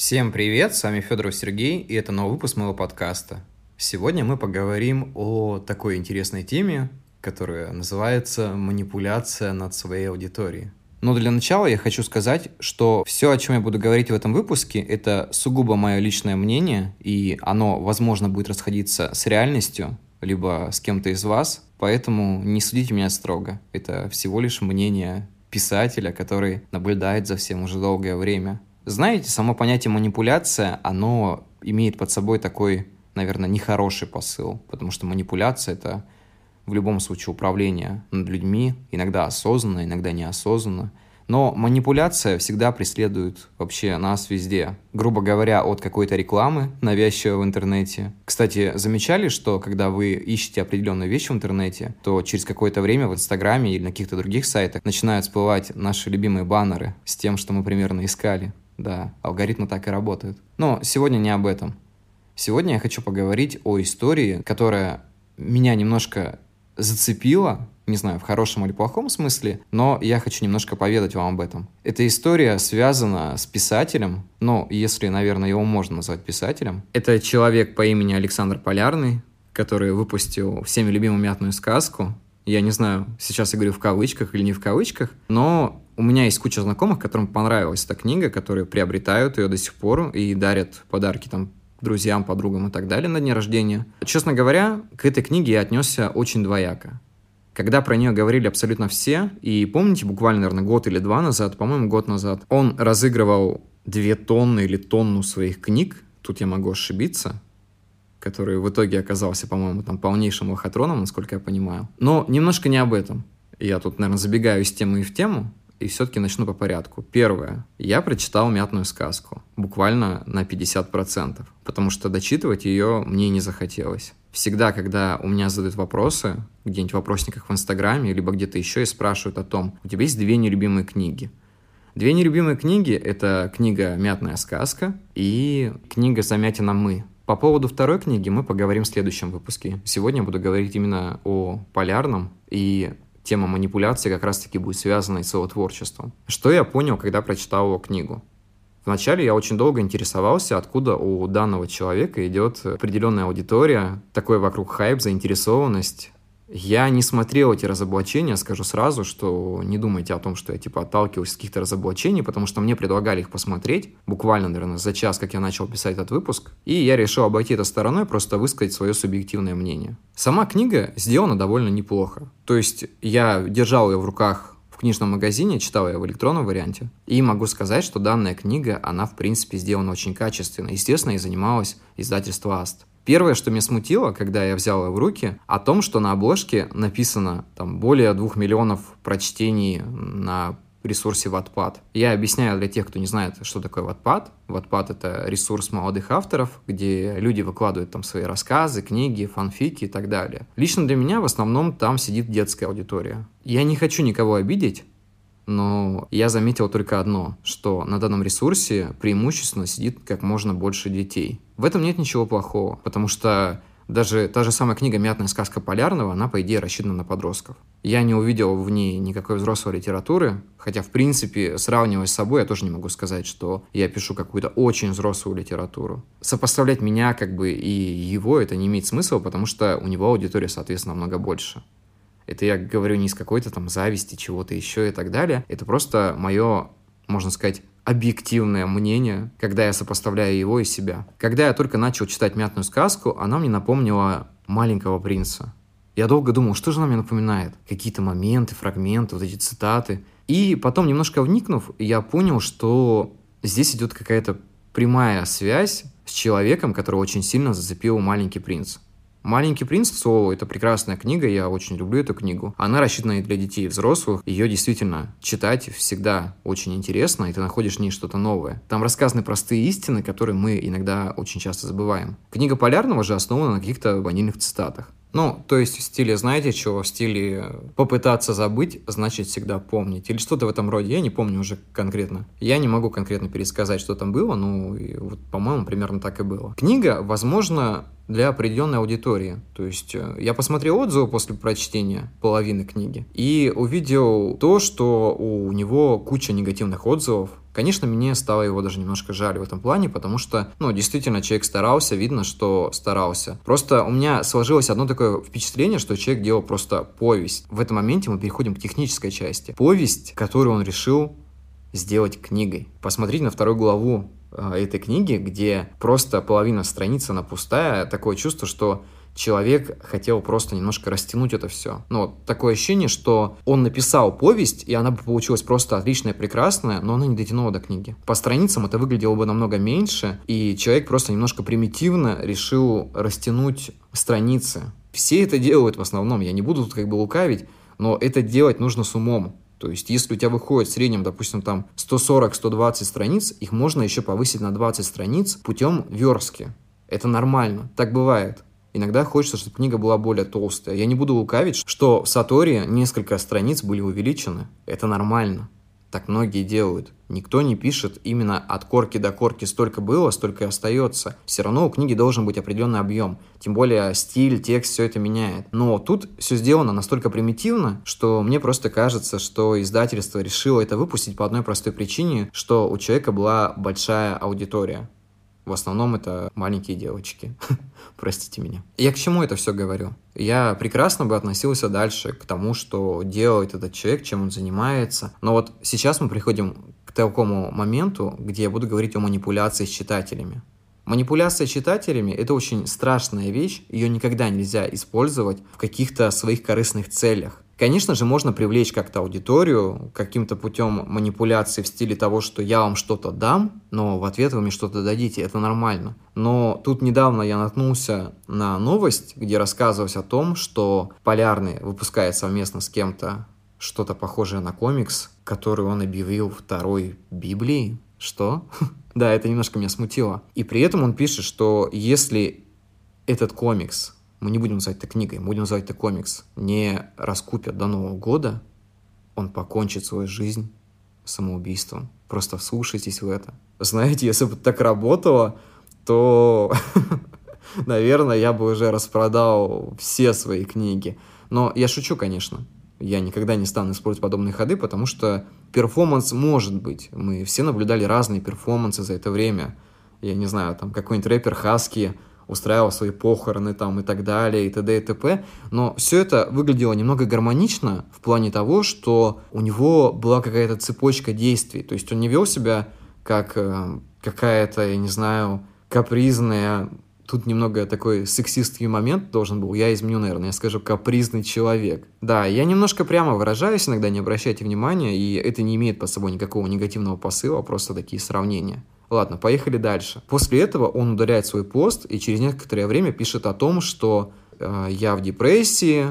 Всем привет, с вами Федоров Сергей, и это новый выпуск моего подкаста. Сегодня мы поговорим о такой интересной теме, которая называется «Манипуляция над своей аудиторией». Но для начала я хочу сказать, что все, о чем я буду говорить в этом выпуске, это сугубо мое личное мнение, и оно, возможно, будет расходиться с реальностью, либо с кем-то из вас, поэтому не судите меня строго. Это всего лишь мнение писателя, который наблюдает за всем уже долгое время. Знаете, само понятие манипуляция, оно имеет под собой такой, наверное, нехороший посыл, потому что манипуляция — это в любом случае управление над людьми, иногда осознанно, иногда неосознанно. Но манипуляция всегда преследует вообще нас везде. Грубо говоря, от какой-то рекламы, навязчивой в интернете. Кстати, замечали, что когда вы ищете определенную вещь в интернете, то через какое-то время в Инстаграме или на каких-то других сайтах начинают всплывать наши любимые баннеры с тем, что мы примерно искали. Да, алгоритмы так и работают. Но сегодня не об этом. Сегодня я хочу поговорить о истории, которая меня немножко зацепила, не знаю, в хорошем или плохом смысле, но я хочу немножко поведать вам об этом. Эта история связана с писателем, ну, если, наверное, его можно назвать писателем. Это человек по имени Александр Полярный, который выпустил всеми любимую мятную сказку. Я не знаю, сейчас я говорю в кавычках или не в кавычках, но у меня есть куча знакомых, которым понравилась эта книга, которые приобретают ее до сих пор и дарят подарки там друзьям, подругам и так далее на день рождения. Честно говоря, к этой книге я отнесся очень двояко. Когда про нее говорили абсолютно все, и помните, буквально, наверное, год или два назад, по-моему, год назад, он разыгрывал две тонны или тонну своих книг, тут я могу ошибиться, который в итоге оказался, по-моему, там полнейшим лохотроном, насколько я понимаю. Но немножко не об этом. Я тут, наверное, забегаю из темы и в тему и все-таки начну по порядку. Первое. Я прочитал «Мятную сказку». Буквально на 50%. Потому что дочитывать ее мне не захотелось. Всегда, когда у меня задают вопросы, где-нибудь в вопросниках в Инстаграме, либо где-то еще, и спрашивают о том, у тебя есть две нелюбимые книги. Две нелюбимые книги — это книга «Мятная сказка» и книга «Замятина мы». По поводу второй книги мы поговорим в следующем выпуске. Сегодня я буду говорить именно о полярном и тема манипуляции как раз-таки будет связана с его творчеством. Что я понял, когда прочитал его книгу? Вначале я очень долго интересовался, откуда у данного человека идет определенная аудитория, такой вокруг хайп, заинтересованность, я не смотрел эти разоблачения, скажу сразу, что не думайте о том, что я типа отталкиваюсь от каких-то разоблачений, потому что мне предлагали их посмотреть, буквально, наверное, за час, как я начал писать этот выпуск, и я решил обойти это стороной, просто высказать свое субъективное мнение. Сама книга сделана довольно неплохо. То есть я держал ее в руках в книжном магазине, читал ее в электронном варианте. И могу сказать, что данная книга, она в принципе сделана очень качественно. Естественно, и занималась издательство Аст. Первое, что меня смутило, когда я взял ее в руки, о том, что на обложке написано там более двух миллионов прочтений на ресурсе Wattpad. Я объясняю для тех, кто не знает, что такое Wattpad. Wattpad — это ресурс молодых авторов, где люди выкладывают там свои рассказы, книги, фанфики и так далее. Лично для меня в основном там сидит детская аудитория. Я не хочу никого обидеть, но я заметил только одно, что на данном ресурсе преимущественно сидит как можно больше детей. В этом нет ничего плохого, потому что даже та же самая книга «Мятная сказка Полярного», она, по идее, рассчитана на подростков. Я не увидел в ней никакой взрослой литературы, хотя, в принципе, сравнивая с собой, я тоже не могу сказать, что я пишу какую-то очень взрослую литературу. Сопоставлять меня, как бы, и его, это не имеет смысла, потому что у него аудитория, соответственно, намного больше. Это я говорю не из какой-то там зависти, чего-то еще и так далее. Это просто мое, можно сказать, объективное мнение, когда я сопоставляю его и себя. Когда я только начал читать «Мятную сказку», она мне напомнила «Маленького принца». Я долго думал, что же она мне напоминает? Какие-то моменты, фрагменты, вот эти цитаты. И потом, немножко вникнув, я понял, что здесь идет какая-то прямая связь с человеком, которого очень сильно зацепил «Маленький принц». «Маленький принц» Соло — это прекрасная книга, я очень люблю эту книгу. Она рассчитана и для детей, и взрослых. Ее действительно читать всегда очень интересно, и ты находишь в ней что-то новое. Там рассказаны простые истины, которые мы иногда очень часто забываем. Книга Полярного же основана на каких-то ванильных цитатах. Ну, то есть в стиле, знаете, чего? В стиле попытаться забыть, значит всегда помнить. Или что-то в этом роде. Я не помню уже конкретно. Я не могу конкретно пересказать, что там было, но вот, по-моему, примерно так и было. Книга, возможно, для определенной аудитории. То есть э, я посмотрел отзывы после прочтения половины книги и увидел то, что у него куча негативных отзывов, Конечно, мне стало его даже немножко жаль в этом плане, потому что, ну, действительно, человек старался, видно, что старался. Просто у меня сложилось одно такое впечатление, что человек делал просто повесть. В этом моменте мы переходим к технической части. Повесть, которую он решил сделать книгой. Посмотрите на вторую главу э, этой книги, где просто половина страницы она пустая, такое чувство, что человек хотел просто немножко растянуть это все. Но такое ощущение, что он написал повесть, и она бы получилась просто отличная, прекрасная, но она не дотянула до книги. По страницам это выглядело бы намного меньше, и человек просто немножко примитивно решил растянуть страницы. Все это делают в основном, я не буду тут как бы лукавить, но это делать нужно с умом. То есть, если у тебя выходит в среднем, допустим, там 140-120 страниц, их можно еще повысить на 20 страниц путем верстки. Это нормально, так бывает. Иногда хочется, чтобы книга была более толстая. Я не буду лукавить, что в Саторе несколько страниц были увеличены. Это нормально. Так многие делают. Никто не пишет именно от корки до корки столько было, столько и остается. Все равно у книги должен быть определенный объем. Тем более стиль, текст, все это меняет. Но тут все сделано настолько примитивно, что мне просто кажется, что издательство решило это выпустить по одной простой причине, что у человека была большая аудитория. В основном это маленькие девочки. Простите меня. Я к чему это все говорю? Я прекрасно бы относился дальше к тому, что делает этот человек, чем он занимается. Но вот сейчас мы приходим к такому моменту, где я буду говорить о манипуляции с читателями. Манипуляция читателями – это очень страшная вещь, ее никогда нельзя использовать в каких-то своих корыстных целях. Конечно же, можно привлечь как-то аудиторию каким-то путем манипуляции в стиле того, что я вам что-то дам, но в ответ вы мне что-то дадите, это нормально. Но тут недавно я наткнулся на новость, где рассказывалось о том, что Полярный выпускает совместно с кем-то что-то похожее на комикс, который он объявил второй Библией. Что? да, это немножко меня смутило. И при этом он пишет, что если этот комикс мы не будем называть это книгой, мы будем называть это комикс, не раскупят до Нового года, он покончит свою жизнь самоубийством. Просто вслушайтесь в это. Знаете, если бы так работало, то, наверное, я бы уже распродал все свои книги. Но я шучу, конечно. Я никогда не стану использовать подобные ходы, потому что перформанс может быть. Мы все наблюдали разные перформансы за это время. Я не знаю, там какой-нибудь рэпер Хаски устраивал свои похороны там и так далее, и т.д. и т.п. Но все это выглядело немного гармонично в плане того, что у него была какая-то цепочка действий. То есть он не вел себя как э, какая-то, я не знаю, капризная Тут немного такой сексистский момент должен был. Я изменю, наверное, я скажу капризный человек. Да, я немножко прямо выражаюсь иногда, не обращайте внимания, и это не имеет под собой никакого негативного посыла, просто такие сравнения. Ладно, поехали дальше. После этого он удаляет свой пост и через некоторое время пишет о том, что э, я в депрессии,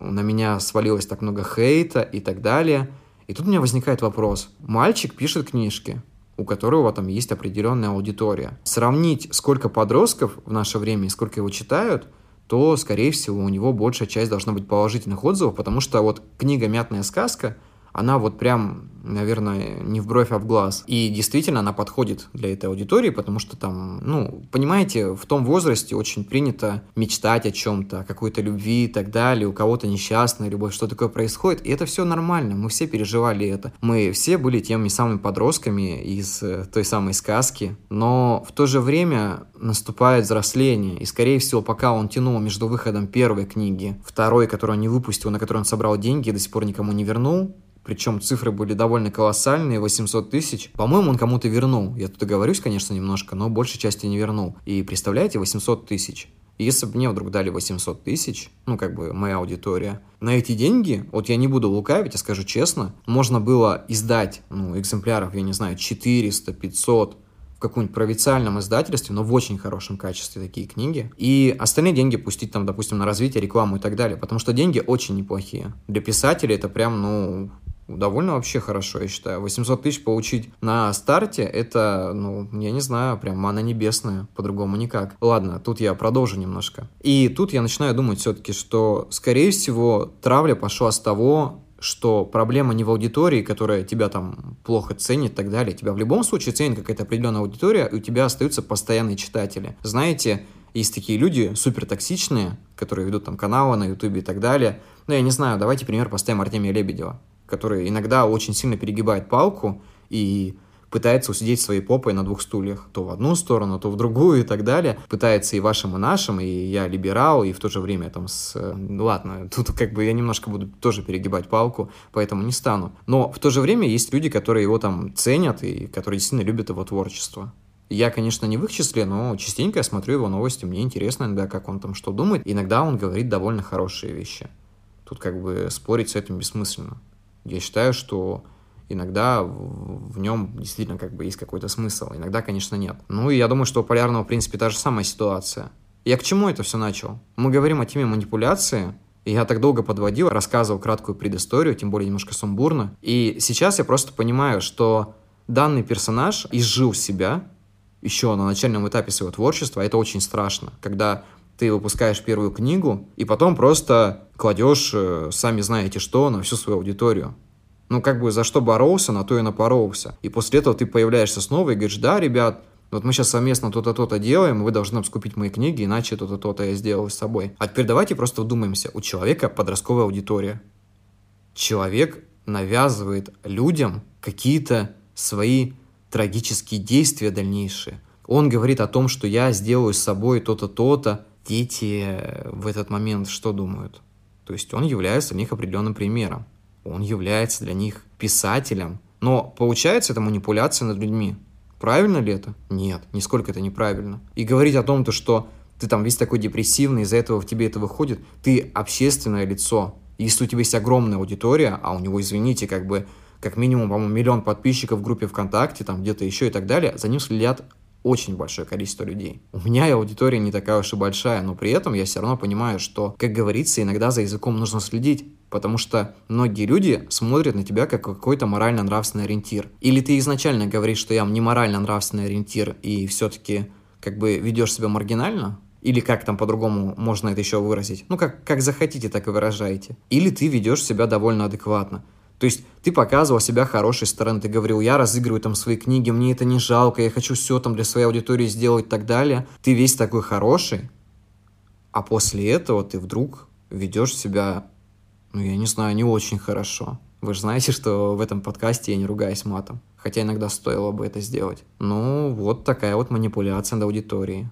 на меня свалилось так много хейта и так далее. И тут у меня возникает вопрос. Мальчик пишет книжки, у которого там есть определенная аудитория. Сравнить, сколько подростков в наше время и сколько его читают, то, скорее всего, у него большая часть должна быть положительных отзывов, потому что вот книга «Мятная сказка» она вот прям, наверное, не в бровь, а в глаз. И действительно она подходит для этой аудитории, потому что там, ну, понимаете, в том возрасте очень принято мечтать о чем-то, о какой-то любви и так далее, у кого-то несчастная любовь, что такое происходит, и это все нормально, мы все переживали это. Мы все были теми самыми подростками из э, той самой сказки, но в то же время наступает взросление, и, скорее всего, пока он тянул между выходом первой книги, второй, которую он не выпустил, на которую он собрал деньги и до сих пор никому не вернул, причем цифры были довольно колоссальные, 800 тысяч. По-моему, он кому-то вернул. Я тут оговорюсь, конечно, немножко, но большей части не вернул. И представляете, 800 тысяч. Если бы мне вдруг дали 800 тысяч, ну, как бы моя аудитория, на эти деньги, вот я не буду лукавить, я скажу честно, можно было издать, ну, экземпляров, я не знаю, 400, 500, в каком-нибудь провинциальном издательстве, но в очень хорошем качестве такие книги. И остальные деньги пустить там, допустим, на развитие, рекламу и так далее. Потому что деньги очень неплохие. Для писателей это прям, ну, довольно вообще хорошо, я считаю. 800 тысяч получить на старте, это, ну, я не знаю, прям мана небесная, по-другому никак. Ладно, тут я продолжу немножко. И тут я начинаю думать все-таки, что, скорее всего, травля пошла с того, что проблема не в аудитории, которая тебя там плохо ценит и так далее. Тебя в любом случае ценит какая-то определенная аудитория, и у тебя остаются постоянные читатели. Знаете, есть такие люди супер токсичные, которые ведут там каналы на ютубе и так далее. Ну, я не знаю, давайте пример поставим Артемия Лебедева который иногда очень сильно перегибает палку и пытается усидеть своей попой на двух стульях. То в одну сторону, то в другую и так далее. Пытается и вашим, и нашим, и я либерал, и в то же время там с... Ну, ладно, тут как бы я немножко буду тоже перегибать палку, поэтому не стану. Но в то же время есть люди, которые его там ценят и которые действительно любят его творчество. Я, конечно, не в их числе, но частенько я смотрю его новости, мне интересно иногда, как он там что думает. Иногда он говорит довольно хорошие вещи. Тут как бы спорить с этим бессмысленно. Я считаю, что иногда в, нем действительно как бы есть какой-то смысл, иногда, конечно, нет. Ну и я думаю, что у Полярного, в принципе, та же самая ситуация. Я к чему это все начал? Мы говорим о теме манипуляции, и я так долго подводил, рассказывал краткую предысторию, тем более немножко сумбурно. И сейчас я просто понимаю, что данный персонаж изжил себя еще на начальном этапе своего творчества, а это очень страшно, когда ты выпускаешь первую книгу, и потом просто кладешь, э, сами знаете что, на всю свою аудиторию ну, как бы за что боролся, на то и напоролся. И после этого ты появляешься снова и говоришь, да, ребят, вот мы сейчас совместно то-то, то-то делаем, вы должны скупить мои книги, иначе то-то, то-то я сделал с собой. А теперь давайте просто вдумаемся. У человека подростковая аудитория. Человек навязывает людям какие-то свои трагические действия дальнейшие. Он говорит о том, что я сделаю с собой то-то, то-то. Дети в этот момент что думают? То есть он является для них определенным примером он является для них писателем. Но получается это манипуляция над людьми. Правильно ли это? Нет, нисколько это неправильно. И говорить о том, то, что ты там весь такой депрессивный, из-за этого в тебе это выходит, ты общественное лицо. Если у тебя есть огромная аудитория, а у него, извините, как бы как минимум, по-моему, миллион подписчиков в группе ВКонтакте, там где-то еще и так далее, за ним следят очень большое количество людей. У меня и аудитория не такая уж и большая, но при этом я все равно понимаю, что, как говорится, иногда за языком нужно следить, потому что многие люди смотрят на тебя как какой-то морально-нравственный ориентир. Или ты изначально говоришь, что я не морально-нравственный ориентир, и все-таки как бы ведешь себя маргинально, или как там по-другому можно это еще выразить? Ну, как, как захотите, так и выражаете. Или ты ведешь себя довольно адекватно. То есть ты показывал себя хорошей стороны, ты говорил, я разыгрываю там свои книги, мне это не жалко, я хочу все там для своей аудитории сделать и так далее. Ты весь такой хороший, а после этого ты вдруг ведешь себя, ну, я не знаю, не очень хорошо. Вы же знаете, что в этом подкасте я не ругаюсь матом. Хотя иногда стоило бы это сделать. Ну, вот такая вот манипуляция над аудиторией.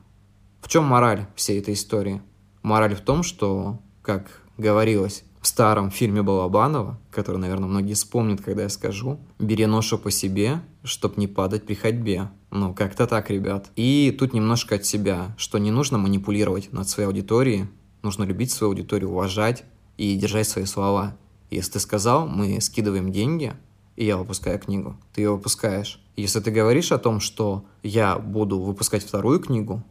В чем мораль всей этой истории? Мораль в том, что, как говорилось, в старом фильме Балабанова, который, наверное, многие вспомнят, когда я скажу, «Бери ношу по себе, чтоб не падать при ходьбе». Ну, как-то так, ребят. И тут немножко от себя, что не нужно манипулировать над своей аудиторией, нужно любить свою аудиторию, уважать и держать свои слова. Если ты сказал, мы скидываем деньги, и я выпускаю книгу, ты ее выпускаешь. Если ты говоришь о том, что я буду выпускать вторую книгу,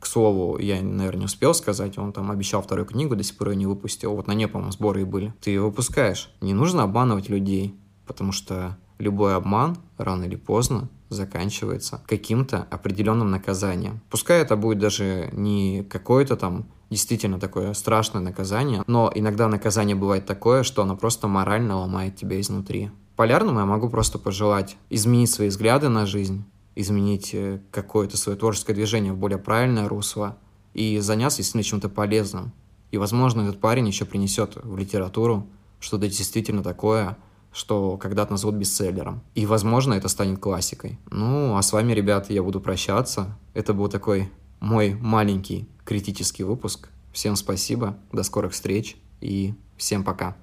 к слову, я, наверное, не успел сказать, он там обещал вторую книгу, до сих пор ее не выпустил. Вот на ней, по-моему, сборы и были. Ты ее выпускаешь. Не нужно обманывать людей, потому что любой обман рано или поздно заканчивается каким-то определенным наказанием. Пускай это будет даже не какое-то там действительно такое страшное наказание, но иногда наказание бывает такое, что оно просто морально ломает тебя изнутри. Полярному я могу просто пожелать изменить свои взгляды на жизнь, изменить э, какое-то свое творческое движение в более правильное русло и заняться действительно чем-то полезным. И, возможно, этот парень еще принесет в литературу что-то действительно такое, что когда-то назовут бестселлером. И, возможно, это станет классикой. Ну, а с вами, ребят, я буду прощаться. Это был такой мой маленький критический выпуск. Всем спасибо, до скорых встреч и всем пока.